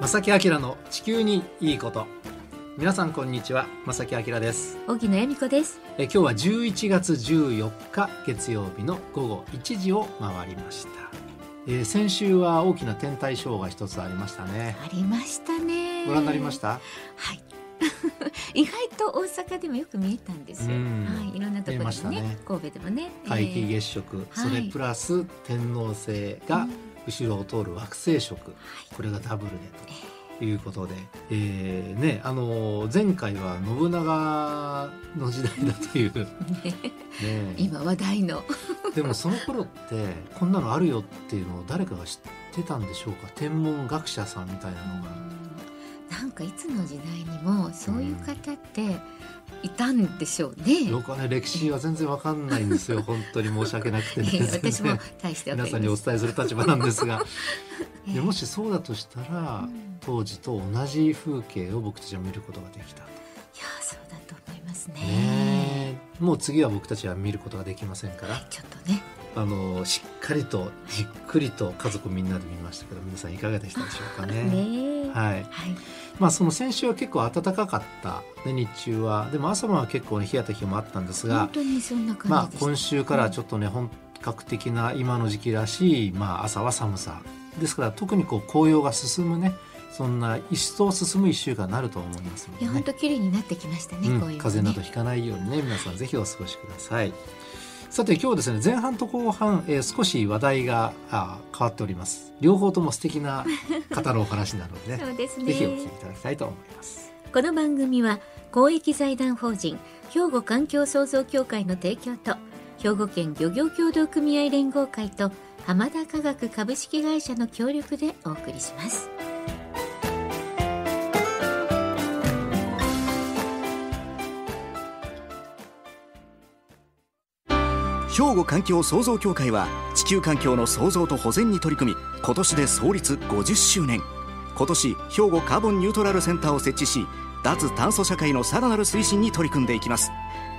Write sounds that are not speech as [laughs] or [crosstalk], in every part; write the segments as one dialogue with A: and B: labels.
A: 正木明の地球にいいこと。皆さんこんにちは。正木明です。
B: 荻野恵美子です。
A: え今日は11月14日月曜日の午後1時を回りました、えー先週は大きな天体ショーが一つありましたね。
B: ありましたね。
A: ご覧になりました？
B: はい。[laughs] 意外と大阪でもよく見えたんですよ、
A: うん。
B: はい、いろんなところでね
A: ね。
B: 神戸でもね。
A: 皆既
B: えー
A: 月食、
B: はい
A: それプラス天王星が後ろを通る惑星食、これがダブルでということで、えーねあのー前回は信長の時代だという。[laughs] ね。え
B: 今話題の。
A: でもその頃ってこんなのあるよっていうのを誰かが知ってたんでしょうか？天文学者さんみたいなのが。
B: なんかいつの時代にもそういう方っていたんでしょうね。
A: 僕はね歴史は全然わかんないんですよ [laughs] 本当に申し訳なくてね
B: 私も大して
A: 皆さんにお。伝えする立場なんですが [laughs]
B: え
A: もしそうだとしたら
B: うん
A: 当時と同じ風景を僕たちは見ることができたと
B: いやそうだと思いますね。
A: ねえもう次は僕たちは見ることができませんから
B: ちょっとね。
A: あのしっかりとじっくりと家族みんなで見ましたけど皆さんいかがでしたでしょうかね。
B: ねえ
A: はい
B: はい。
A: まあその先週は結構暖かかった、ね、日中はでも朝晩は結構、ね、冷えた日もあったんですがまあ。今週からちょっとね本格的な今の時期らしい、まあ、朝は寒さですから特にこう紅葉が進むねそんな一層進む一週間になると思いますので、ね
B: いや本当綺麗になってきましたね。
A: うん
B: こう
A: 風邪などひかないようにね皆さんぜひお過ごしくださいさて今日はですね前半と後半、えー少し話題があー変わっております。両方とも素敵な方のお話なのでね
B: そうですね。
A: ぜひお聞きいただきたいと思います。
B: この番組は公益財団法人兵庫環境創造協会の提供と兵庫県漁業協同組合連合会と浜田科学株式会社の協力でお送りします
C: 兵庫環境創造協会は地球環境の創造と保全に取り組み今年で創立50周年。今年兵庫カーボンニュートラルセンターを設置し脱炭素社会のさらなる推進に取り組んでいきます。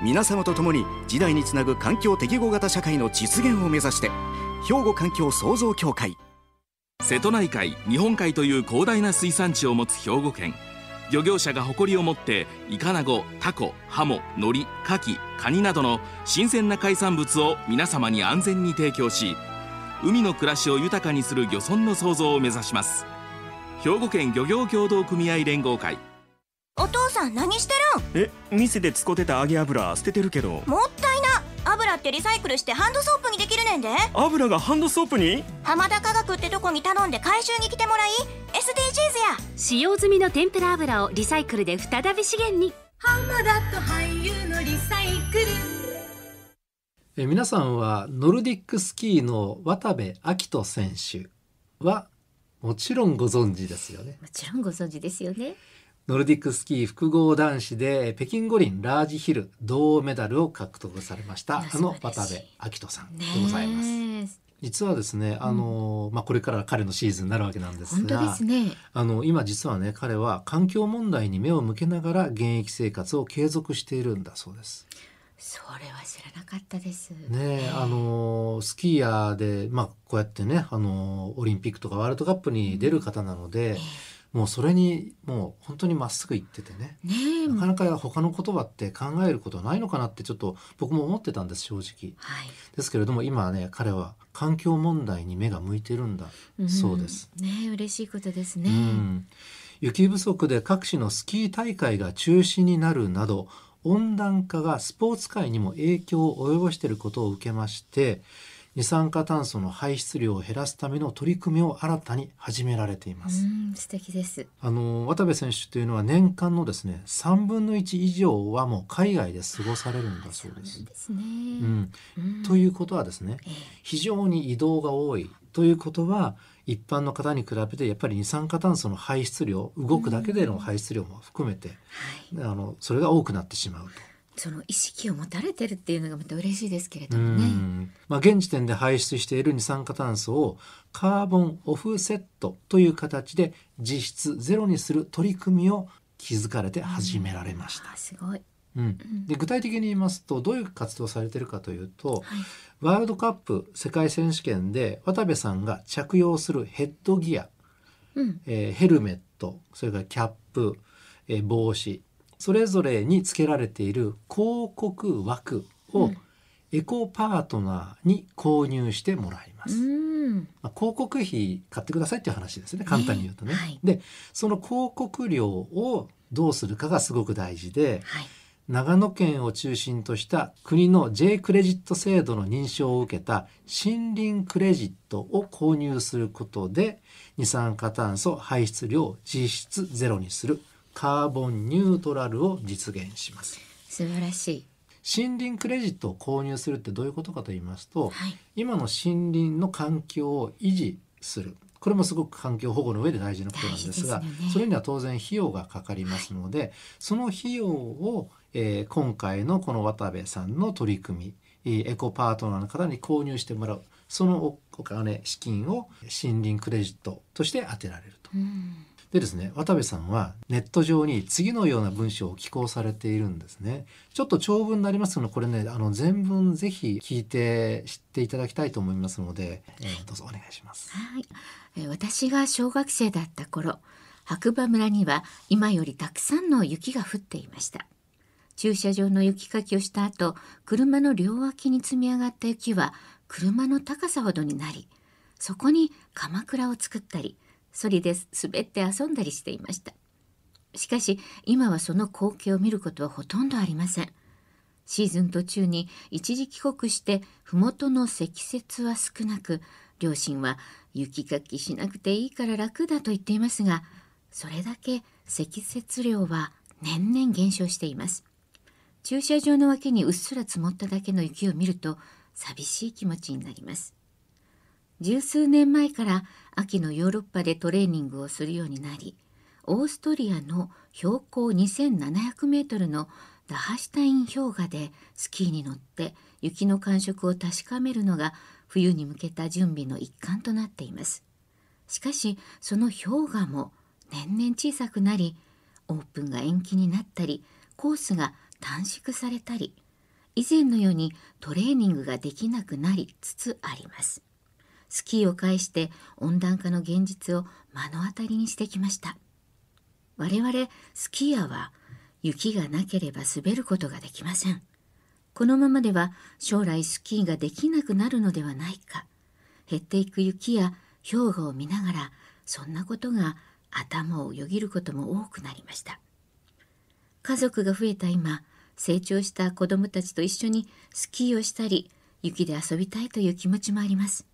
C: 皆様と共に時代につなぐ環境適合型社会の実現を目指して兵庫環境創造協会。
D: 瀬戸内海日本海という広大な水産地を持つ兵庫県。漁業者が誇りを持ってイカナゴタコハモノリカキカニなどの新鮮な海産物を皆様に安全に提供し海の暮らしを豊かにする漁村の創造を目指します。兵庫県漁業協同組合連合会。
E: お父さん何してるん？
F: え店で使ってた揚げ油捨ててるけど。
E: もった油ってリサイクルしてハンドソープにできるねんで。
F: 油がハンドソープに？
E: 浜田科学ってとこに頼んで回収に来てもらい SDGs や。
G: 使用済みの天ぷら油をリサイクルで再び資源に。
A: えー皆さんはノルディックスキーの渡部暁斗選手はもちろんご存知ですよね。
B: もちろんご存知ですよね
A: ノルディックスキー複合男子で北京五輪ラージヒル銅メダルを獲得されましたあの渡部暁斗さんでございます。実はですね、あのまあこれから彼のシーズンになるわけなんですが、
B: すね。
A: あの今実はね彼は環境問題に目を向けながら現役生活を継続しているんだそうです。
B: それは知らなかったです。
A: ねえあのスキーヤーでまあこうやってねあのオリンピックとかワールドカップに出る方なので、もうそれにもう本当にまっすぐ行っててね。
B: ねえ
A: なかなか他の言葉って考えることはないのかなってちょっと僕も思ってたんです正直。
B: はい
A: ですけれども今はね彼は環境問題に目が向いてるんだ
B: ん
A: そうです。
B: ねえ嬉しいことです
A: う
B: ね、
A: ん、雪不足で各地のスキー大会が中止になるなど温暖化がスポーツ界にも影響を及ぼしていることを受けまして二酸化炭素の排出量を減らすための取り組みを新たに始められています。
B: うん素敵です。
A: あの渡部選手というのは年間のですね3分の1以上はもう海外で過ごされるんだそうです。
B: ですね、
A: うん、
B: うん。
A: ということはですね
B: ええ。
A: 非常に移動が多いということは一般の方に比べてやっぱり二酸化炭素の排出量動くだけでの排出量も含めて、
B: はい。
A: あのそれが多くなってしまうと。
B: その意識を持たれてるっていうのがまた嬉しいですけれど
A: う
B: もね。
A: んまあ、現時点で排出している二酸化炭素をカーボンオフセットという形で実質ゼロにする取り組みを築かれて始められました。
B: あすごい。
A: うん、で具体的に言いますとどういう活動をされているかというと、
B: はい。
A: ワールドカップ世界選手権で渡部さんが着用するヘッドギア、
B: うん。
A: えーヘルメットそれからキャップ、えー帽子それぞれに付けられている広告枠を
B: うん。
A: エコパートナーに購入してもらいます。
B: うん。
A: まあ、広告費買ってくださいっていう話ですね。簡単に言うとね。
B: ね。はい。
A: でその広告料をどうするかがすごく大事で
B: はい。
A: 長野県を中心とした国の J クレジット制度の認証を受けた森林クレジットを購入することで二酸化炭素排出量を実質ゼロにするカーボンニュートラルを実現します。
B: 素晴らしい。
A: 森林クレジットを購入するってどういうことかと言いますと、
B: はい。
A: 今の森林の環境を維持する。これもすごく環境保護の上で大事なことなんですが
B: ね。
A: それには当然費用がかかりますので、その費用を、えー今回のこの渡部さんの取り組みえーエコパートナーの方に購入してもらうそのおお金資金を森林クレジットとして当てられると。
B: うん
A: でですね渡部さんはネット上に次のような文章を寄稿されているんですね。ちょっと長文になりますのでこれねあの全文ぜひ聞いて知っていただきたいと思いますので、えーどうぞお願いします。
B: はい、えー私が小学生だった頃白馬村には今よりたくさんの雪が降っていました。駐車場の雪かきをした後車の両脇に積み上がった雪は車の高さほどになりそこに鎌倉を作ったりそりで滑って遊んだりしていました。しかし今はその光景を見ることはほとんどありません。シーズン途中に一時帰国して麓の積雪は少なく両親は雪かきしなくていいから楽だと言っていますがそれだけ積雪量は年々減少しています。駐車場の脇にうっすら積もっただけの雪を見ると寂しい気持ちになります。十数年前から秋のヨーロッパでトレーニングをするようになりオーストリアの標高2700メートルのダハシュタイン氷河でスキーに乗って雪の感触を確かめるのが冬に向けた準備の一環となっています。しかしその氷河も年々小さくなりオープンが延期になったりコースが短縮されたり以前のようにトレーニングができなくなりつつあります。スキーを介して温暖化の現実を目の当たりにしてきました。我々スキーヤーは雪がなければ滑ることができません。このままでは将来スキーができなくなるのではないか。減っていく雪や氷河を見ながらそんなことが頭をよぎることも多くなりました。家族が増えた今成長した子供たちと一緒にスキーをしたり雪で遊びたいという気持ちもあります。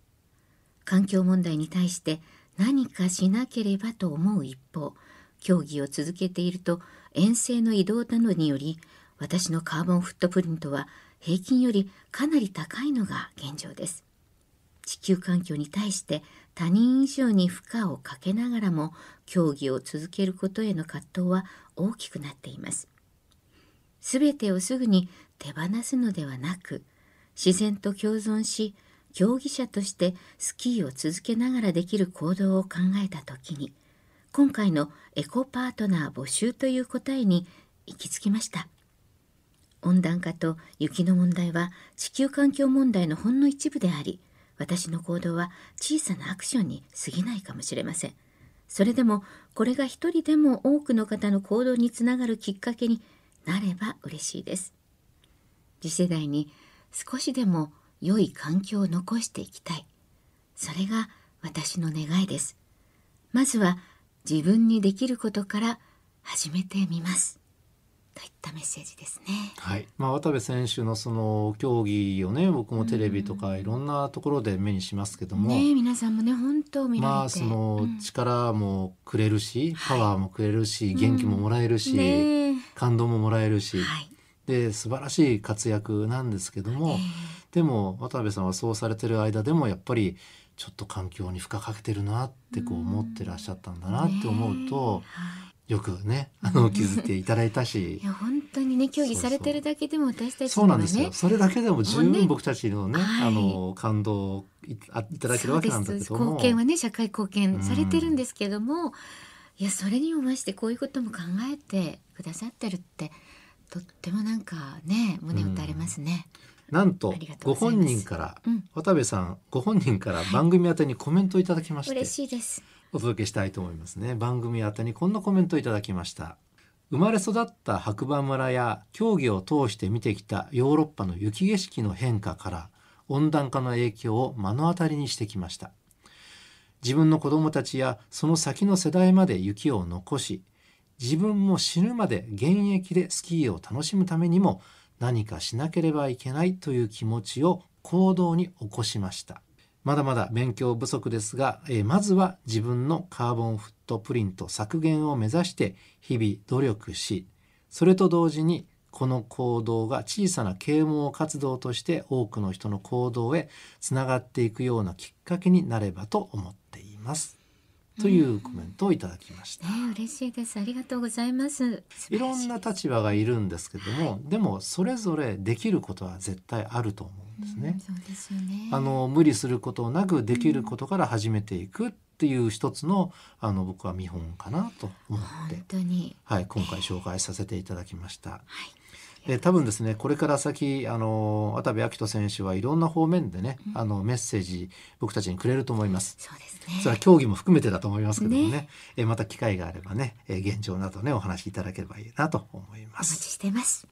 B: 環境問題に対して何かしなければと思う一方競技を続けていると遠征の移動などにより私のカーボンフットプリントは平均よりかなり高いのが現状です。地球環境に対して他人以上に負荷をかけながらも競技を続けることへの葛藤は大きくなっています。すべてをすぐに手放すのではなく自然と共存し競技者としてスキーを続けながらできる行動を考えた時に今回のエコパートナー募集という答えに行き着きました。温暖化と雪の問題は地球環境問題のほんの一部であり私の行動は小さなアクションに過ぎないかもしれません。それでもこれが一人でも多くの方の行動につながるきっかけになれば嬉しいです。次世代に少しでも良い環境を残していきたい。それが私の願いです。まずは自分にできることから始めてみます。といったメッセージですね。
A: はい。まあ、渡部選手のその競技をね僕もテレビとかいろんなところで目にしますけども、
B: ねえ皆さんもね本当見られて、
A: まあその
B: うん。
A: 力もくれるし、パワーもくれるし、元気ももらえるし、
B: ねえ。
A: 感動ももらえるし、
B: はい。
A: で素晴らしい活躍なんですけども、でも渡部さんはそうされてる間でもやっぱりちょっと環境に負荷かけてるなってこう思ってらっしゃったんだなって思うと、よくね [laughs] あの気づいていただいたし。
B: いや本当にね競技されてるだけでも私たち
A: そうなんですよ。それだけでも十分僕たちのね、
B: はい。
A: あの感動をいあいただけるわけなんだけども、
B: 貢献はね社会貢献されてるんですけども、いやそれにもましてこういうことも考えてくださってるってとってもなんかね胸打たれますね。
A: なんと
B: ありがとう
A: ご本人から、
B: うん。
A: 渡部さんご本人から番組宛てにコメントをいただきまして、
B: 嬉しいです。
A: お届けしたいと思いますね。番組宛てにこんなコメントいただきました。生まれ育った白馬村や競技を通して見てきたヨーロッパの雪景色の変化から温暖化の影響を目の当たりにしてきました。自分の子供たちやその先の世代まで雪を残し自分も死ぬまで現役でスキーを楽しむためにも何かしなければいけないという気持ちを行動に起こしましたまだまだ勉強不足ですが、えーまずは自分のカーボンフットプリント削減を目指して日々努力しそれと同時にこの行動が小さな啓蒙活動として多くの人の行動へつながっていくようなきっかけになればと思っています。というコメントをいただきました。
B: ね嬉しいです。ありがとうございます。
A: いろんな立場がいるんですけども、でもそれぞれできることは絶対あると思うんですね。
B: そうですよね。
A: あの無理することなくできることから始めていくっていう一つのあの僕は見本かなと思って。
B: 本当に。
A: はい、今回紹介させていただきました。で多分ですねこれから先あの渡部暁斗選手はいろんな方面でね、あのメッセージ僕たちにくれると思います。
B: そうです
A: それは
B: ね
A: 競技も含めてだと思いますけどもね
B: ね
A: えまた機会があればねえ現状などねお話しいただければいいなと思い
B: お待ち
A: ます。
B: してます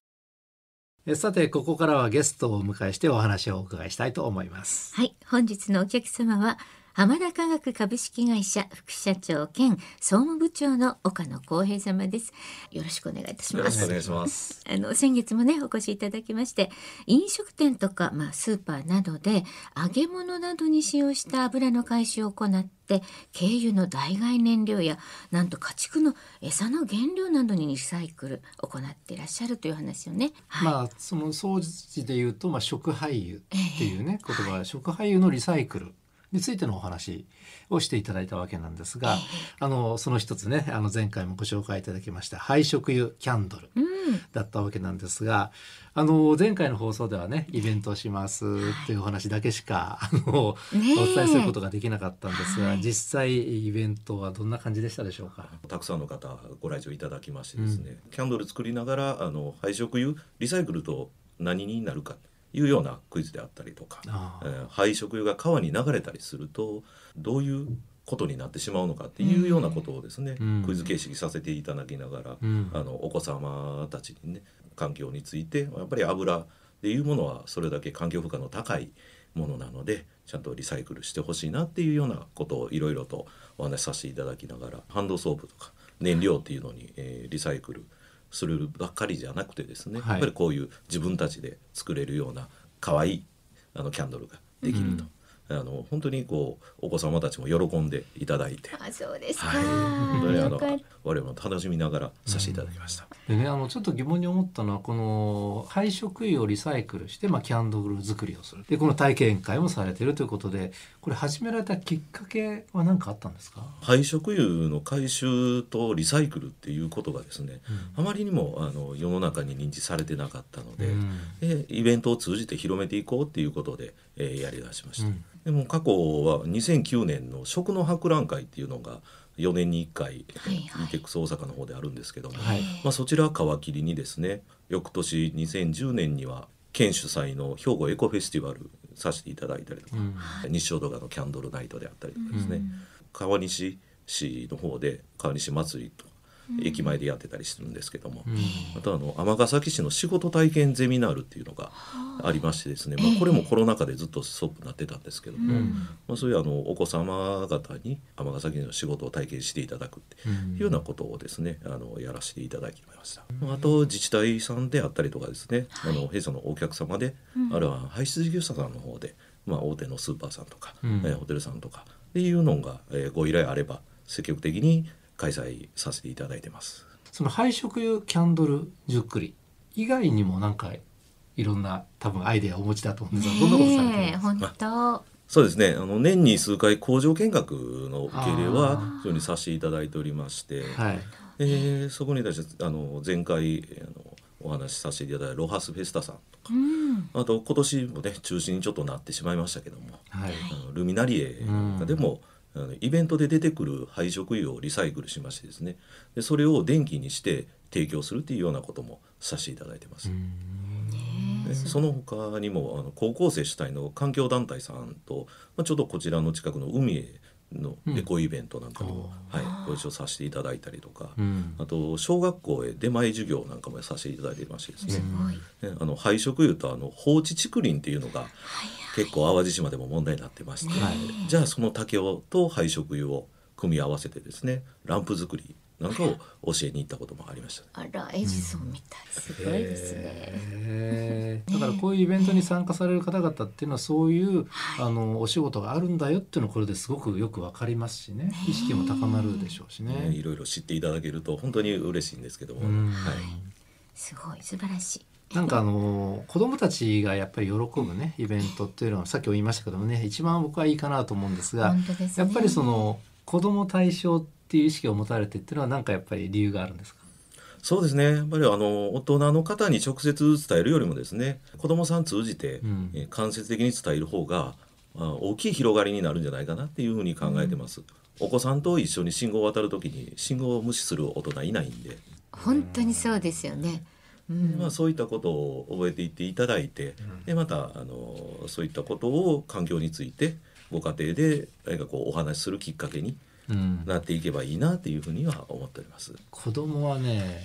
A: えさてここからはゲストをお迎えしてお話をお伺いしたいと思います。
B: はい本日のお客様は浜田科学株式会社副社長兼総務部長の岡野光平様です。よろしくお願いいたします。
H: よろしくお願いします。
B: あの先月もねお越しいただきまして飲食店とか、まあ、スーパーなどで揚げ物などに使用した油の回収を行って軽油の代替燃料やなんと家畜の餌の原料などにリサイクル行っていらっしゃるという話をね、はい。
A: まあその掃除で言うと、まあ、食廃油っていうね、言葉食廃油のリサイクルについてのお話をしていただいたわけなんですが、あのその一つねあの前回もご紹介いただきました廃食油キャンドル
B: うん。
A: だったわけなんですがあの前回の放送ではねイベントをしますっていうお話だけしか、あのお伝えすることができなかったんですが、
B: はい。
A: 実際イベントはどんな感じでしたでしょうか？
H: たくさんの方ご来場いただきましてですね、キャンドル作りながらあの廃食油リサイクルと何になるか。というようなクイズであったりとか、
A: あ
H: えー廃食油が川に流れたりするとどういうことになってしまうのかっていうようなことをですね、
A: うん。
H: クイズ形式させていただきながら、
A: うん。
H: あのお子様たちにね環境についてやっぱり油っていうものはそれだけ環境負荷の高いものなのでちゃんとリサイクルしてほしいなっていうようなことをいろいろとお話しさせていただきながらハンドソープとか燃料っていうのに、えーリサイクルするばっかりじゃなくてですね、
A: はい。
H: やっぱりこういう自分たちで作れるような可愛いあのキャンドルができると、あの本当にこうお子様たちも喜んでいただいて、
B: あそうですか、
H: はい、本当にあの我々も楽しみながらさせていただきました。
A: でねあのちょっと疑問に思ったのはこの廃食油をリサイクルして、まあ、キャンドル作りをする。でこの体験会もされてるということでこれ始められたきっかけは何かあったんですか？
H: 廃食油の回収とリサイクルっていうことがですね、あまりにもあの世の中に認知されてなかったので,、
A: うん。
H: でイベントを通じて広めていこうっていうことで、えーやりだしました、
A: うん。
H: でも過去は2009年の食の博覧会っていうのが4年に1回、
B: はいはい。
H: ETEX 大阪の方であるんですけども、
A: はい。
H: まあ、そちら皮切りにですね翌年2010年には県主催の兵庫エコフェスティバルさせていただいたりとか、
A: うん。
H: 日照動画のキャンドルナイトであったりとかですね、川西市の方で川西祭りとか駅前でやってたりするんですけども、あとあの尼崎市の仕事体験ゼミナールっていうのがありましてですね、まあ、これもコロナ禍でずっとストップになってたんですけども、まあ、そういうあのお子様方に尼崎の仕事を体験していただくっていうようなことをですねあのやらせていただきました。あと自治体さんであったりとかですね、あの弊社のお客様で、あるいは排出事業者さんの方で、まあ、大手のスーパーさんとか、
A: うん。
H: えーホテルさんとかっていうのが、えーご依頼あれば積極的に開催させていただいてます。
A: その廃食油キャンドル作り以外にもなんかいろんな多分アイデアをお持ちだと思うんですがどんなことされてるん
B: ねえ
A: です？か
B: 本当。
H: そうですね。あの年に数回工場見学の受け入れ
A: あ
H: は
A: ー。
H: 非常にさせていただいておりまして、
A: はい。
H: えーそこに対してあの前回あのお話しさせていただいたロハスフェスタさんとか、あと今年もね中止にちょっとなってしまいましたけども、
A: はい。
H: あのルミナリエなんかでも、あのイベントで出てくる廃食油をリサイクルしましてですね。でそれを電気にして提供するっていうようなこともさせていただいてます。でその他にもあの高校生主体の環境団体さんと、まあ、ちょうどこちらの近くの海へのエコイベントなんかにも、はい、ご一緒させていただいたりとか、
A: うん。
H: あと小学校へ出前授業なんかもさせていただいていましてですね,、
B: すごい。
H: ねあの配色いうとあの放置竹林っていうのが結構淡路島でも問題になってまして、
A: はい
H: じゃあその竹をと配色油を組み合わせてですねランプ作りなんかを教えに行ったこともありました。
B: あらエジソンみたい。すごいですね、
A: だからこういうイベントに参加される方々っていうのはそういう、あのお仕事があるんだよっていうのはこれですごくよくわかりますしね。意識も高まるでしょうし
H: ね、
A: ね。
H: いろいろ知っていただけると本当に嬉しいんですけども、
A: うん。
H: はい、
B: すごい素晴らしい。
A: なんかあの子供たちがやっぱり喜ぶねイベントっていうのはさっきも言いましたけどもね一番僕はいいかなと思うんですがやっぱりその子供対象っていう意識を持たれてっていうのはなんかやっぱり理由があるんですか？
H: そうですね。やっぱりあの大人の方に直接伝えるよりもですね子どもさん通じて、
A: うん。
H: えー間接的に伝える方があ大きい広がりになるんじゃないかなっていうふうに考えてます、お子さんと一緒に信号を渡るときに信号を無視する大人いないんで、
B: 本当にそうですよね。うん。
H: まあ、そういったことを覚えていっていただいて、でまたあのそういったことを環境についてご家庭で何かこうお話しするきっかけに
A: うん
H: なっていけばいいなっていうふうには思っております。
A: 子供はね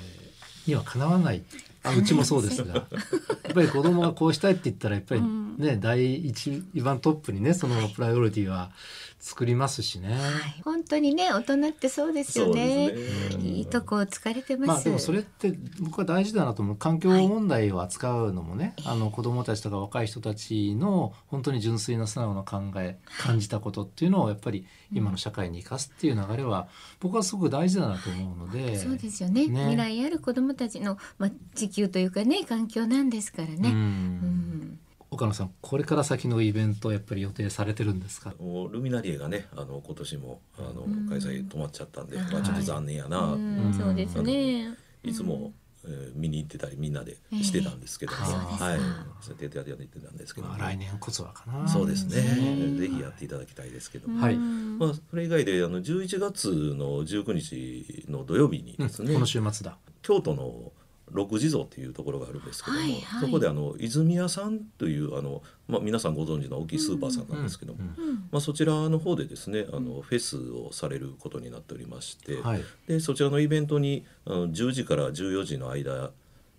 A: にはかなわない。あうちもそうですが。[laughs] やっぱり子供がこうしたいって言ったらやっぱりね、第一番トップにねそのプライオリティは作りますしね。
B: 本当にね大人ってそうですよね。
H: ね。
B: いいとこを疲れてます、
A: まあでもそれって僕は大事だなと思う。環境問題を扱うのもね、あの子どもたちとか若い人たちの本当に純粋な素直な考え感じたことっていうのをやっぱり今の社会に生かすっていう流れは僕はすごく大事だなと思うので。
B: そうですよね。
A: ね。
B: 未来ある子どもたちの、まあ、地球というかね環境なんですからね、
A: うん。
B: うん
A: 岡野さんこれから先のイベントやっぱり予定されてるんですか？
H: もうルミナリエがねあの今年もあの
B: ん。
H: 開催止まっちゃったんで、
B: はい
H: まあ、ちょっと残念やな、
B: うんそうですね。
H: いつも、えー見に行ってたりみんなでしてたんですけども、
A: ええ。あそうですか。
H: はいそうやってやってやってたんですけども、
A: まあ来年こそはかな。
H: そうですね、
A: ね
H: ぜひやっていただきたいですけども、
A: はい。
H: まあ、それ以外であの11月の19日の土曜日に
A: うん
H: ですね、
A: この週末だ。
H: 京都の六地蔵っていうところがあるんですけども、
B: はいはい。
H: そこであの泉屋さんというあの、まあ、皆さんご存知の大きいスーパーさんなんですけども、
A: うん
B: うん
H: まあ、そちらの方でですねあのフェスをされることになっておりまして、
A: はい。
H: でそちらのイベントにあの10時から14時の間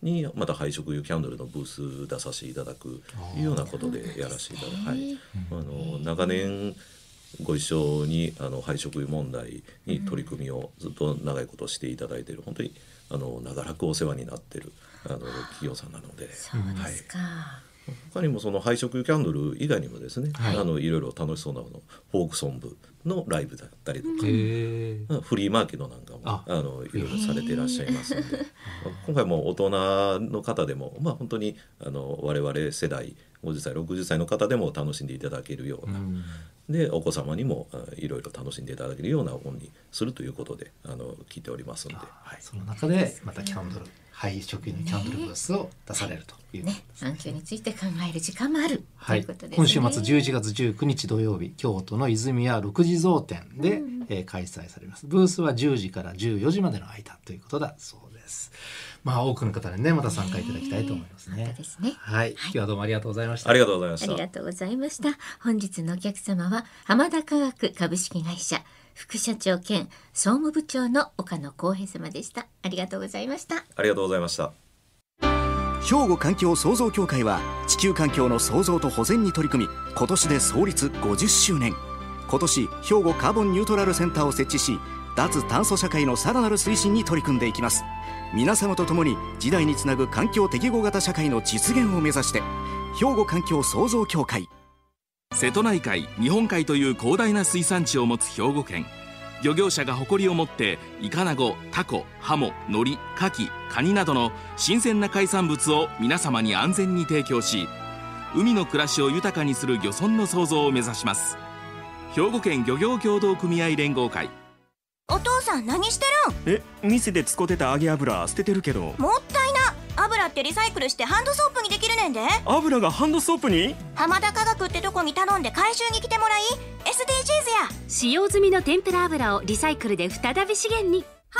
H: にまた配色油キャンドルのブース出させていただくいうようなことでやらせていただく、はい、あの長年ご一緒にあの配色油問題に取り組みをずっと長いことしていただいている本当にあの長らくお世話になっているあの企業さんなので。
B: そうですか、
H: 他にもその配色キャンドル以外にもですね、
A: はい。
H: い、あのいろいろ楽しそうなのフォークソングのライブだったりとか、フリーマーケットなんかも
A: あ。
H: あのいろいろされていらっしゃいます。ので今回も大人の方でも、まあ、本当にあの我々世代50歳60歳の方でも楽しんでいただけるような、
A: うん
H: でお子様にもあいろいろ楽しんでいただけるような本にするということであの聞いておりますので、はい、
A: その中でまたキャンドル廃食油のキャンドルブースを出されるという
B: ね
A: です。
B: 環境について考える時間もある、
A: はい、
B: ということですね。
A: 今週末11月19日土曜日京都の泉屋六地蔵店で、えー開催されます。ブースは10時から14時までの間ということだそうですまあ多くの方にねまた参加いただきたいと思いますね。
B: ですね。
A: はい、今日はどうもありがとうございました。
H: ありがとうございました。
B: ありがとうございました。本日のお客様は浜田科学株式会社副社長兼総務部長の岡野光平様でした。ありがとうございました。
H: ありがとうございました。
C: 兵庫環境創造協会は地球環境の創造と保全に取り組み今年で創立50周年。今年兵庫カーボンニュートラルセンターを設置し脱炭素社会のさらなる推進に取り組んでいきます皆様と共に時代につなぐ環境適合型社会の実現を目指して兵庫環境創造協会。
D: 瀬戸内海日本海という広大な水産地を持つ兵庫県。漁業者が誇りを持ってイカナゴタコハモノリカキカニなどの新鮮な海産物を皆様に安全に提供し海の暮らしを豊かにする漁村の創造を目指します。兵庫県漁業協同組合連合会。
E: お父さん何してるん？
F: え店で使ってた揚げ油捨ててるけど。
E: もったいな。油ってリサイクルしてハンドソープにできるねんで。
F: 油がハンドソープに？
E: 浜田科学ってとこに頼んで回収に来てもらい。SDGs や。
G: 使用済みの天ぷら油をリサイクルで再び資源に。
A: え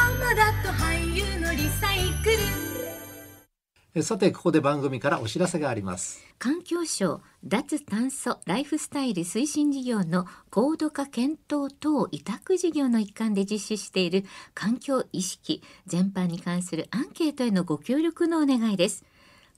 A: さてここで番組からお知らせがあります。
B: 環境省脱炭素ライフスタイル推進事業の高度化検討等委託事業の一環で実施している環境意識全般に関するアンケートへのご協力のお願いです。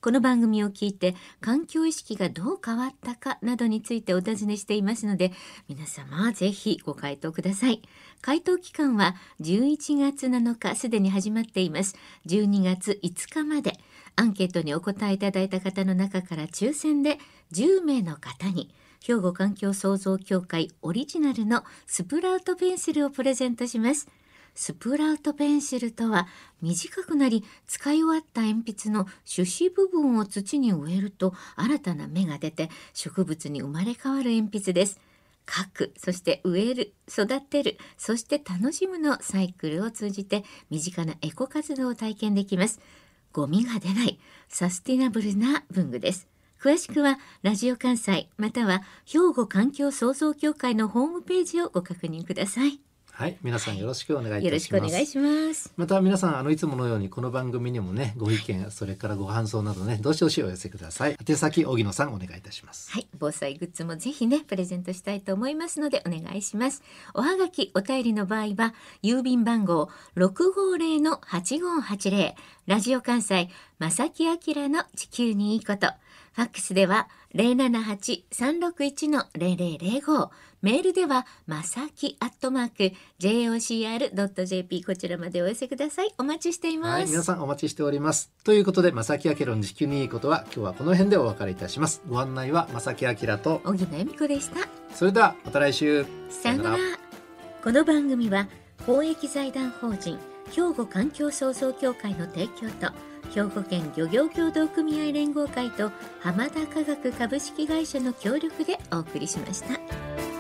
B: この番組を聞いて環境意識がどう変わったかなどについてお尋ねしていますので皆様ぜひご回答ください。回答期間は11月7日すでに始まっています。12月5日まで。アンケートにお答えいただいた方の中から抽選で10名の方に兵庫環境創造協会オリジナルのスプラウトペンシルをプレゼントしますスプラウトペンシルとは短くなり使い終わった鉛筆の種子部分を土に植えると新たな芽が出て植物に生まれ変わる鉛筆です。書く、そして植える、育てる、そして楽しむのサイクルを通じて身近なエコ活動を体験できます。ゴミが出ないサスティナブルな文具です。詳しくはラジオ関西または兵庫環境創造協会のホームページをご確認ください。
A: はい、皆さんよろしくお願いいたします。
B: よろしくお願いします。
A: また皆さんあのいつものようにこの番組にもねご意見それからご感想などねどしどしお寄せください。宛先荻野さんお願いいたします。
B: はい、防災グッズもぜひねプレゼントしたいと思いますのでお願いします。おはがきお便りの場合は郵便番号六五零の八五八零ラジオ関西正木明の地球にいいこと。ファックスでは078-361-0005メールではまさきアットマーク jocr.jp こちらまでお寄せください。お待ちしています、
A: はい、皆さんお待ちしております。ということで、正木明の地球にいいことは、今日はこの辺でお別れいたします。ご案内は正木明と、
B: 荻野恵美子でした。
A: それではまた来週。
B: さよなら。この番組は公益財団法人兵庫環境創造協会の提供と兵庫県漁業協同組合連合会と浜田科学株式会社の協力でお送りしました。